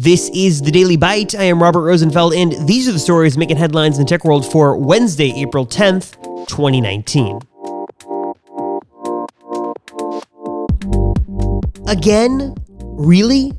This is the Daily Byte. I am Robert Rosenfeld, and these are the stories making headlines in the tech world for Wednesday, April 10th, 2019. Again? Really?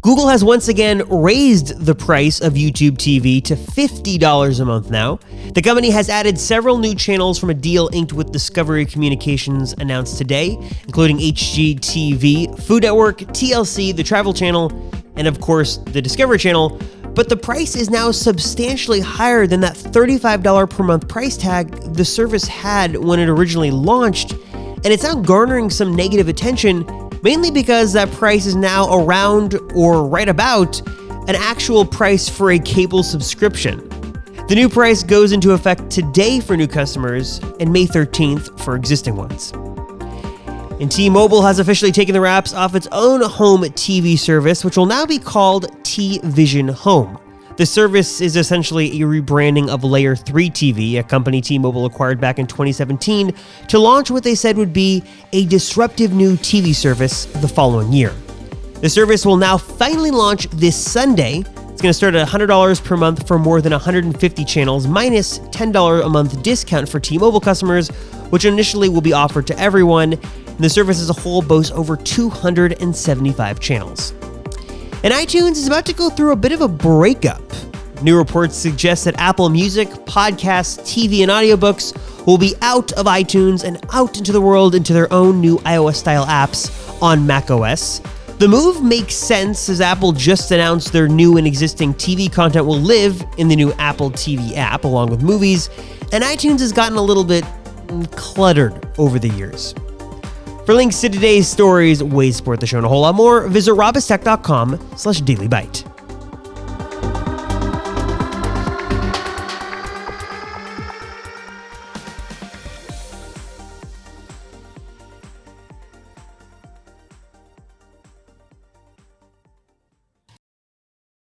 Google has once again raised the price of YouTube TV to $50 a month now. The company has added several new channels from a deal inked with Discovery Communications announced today, including HGTV, Food Network, TLC, the Travel Channel, and of course, the Discovery Channel. But the price is now substantially higher than that $35 per month price tag the service had when it originally launched, and it's now garnering some negative attention mainly because that price is now around or right about an actual price for a cable subscription. The new price goes into effect today for new customers and May 13th for existing ones. And T Mobile has officially taken the wraps off its own home TV service, which will now be called T Vision Home. The service is essentially a rebranding of Layer 3 TV, a company T Mobile acquired back in 2017, to launch what they said would be a disruptive new TV service the following year. The service will now finally launch this Sunday. It's going to start at $100 per month for more than 150 channels, minus $10 a month discount for T Mobile customers, which initially will be offered to everyone. The service as a whole boasts over 275 channels. And iTunes is about to go through a bit of a breakup. New reports suggest that Apple Music, podcasts, TV, and audiobooks will be out of iTunes and out into the world into their own new iOS style apps on macOS. The move makes sense as Apple just announced their new and existing TV content will live in the new Apple TV app along with movies, and iTunes has gotten a little bit cluttered over the years. For links to today's stories, ways to support the show, and a whole lot more, visit robistech.com slash dailybyte.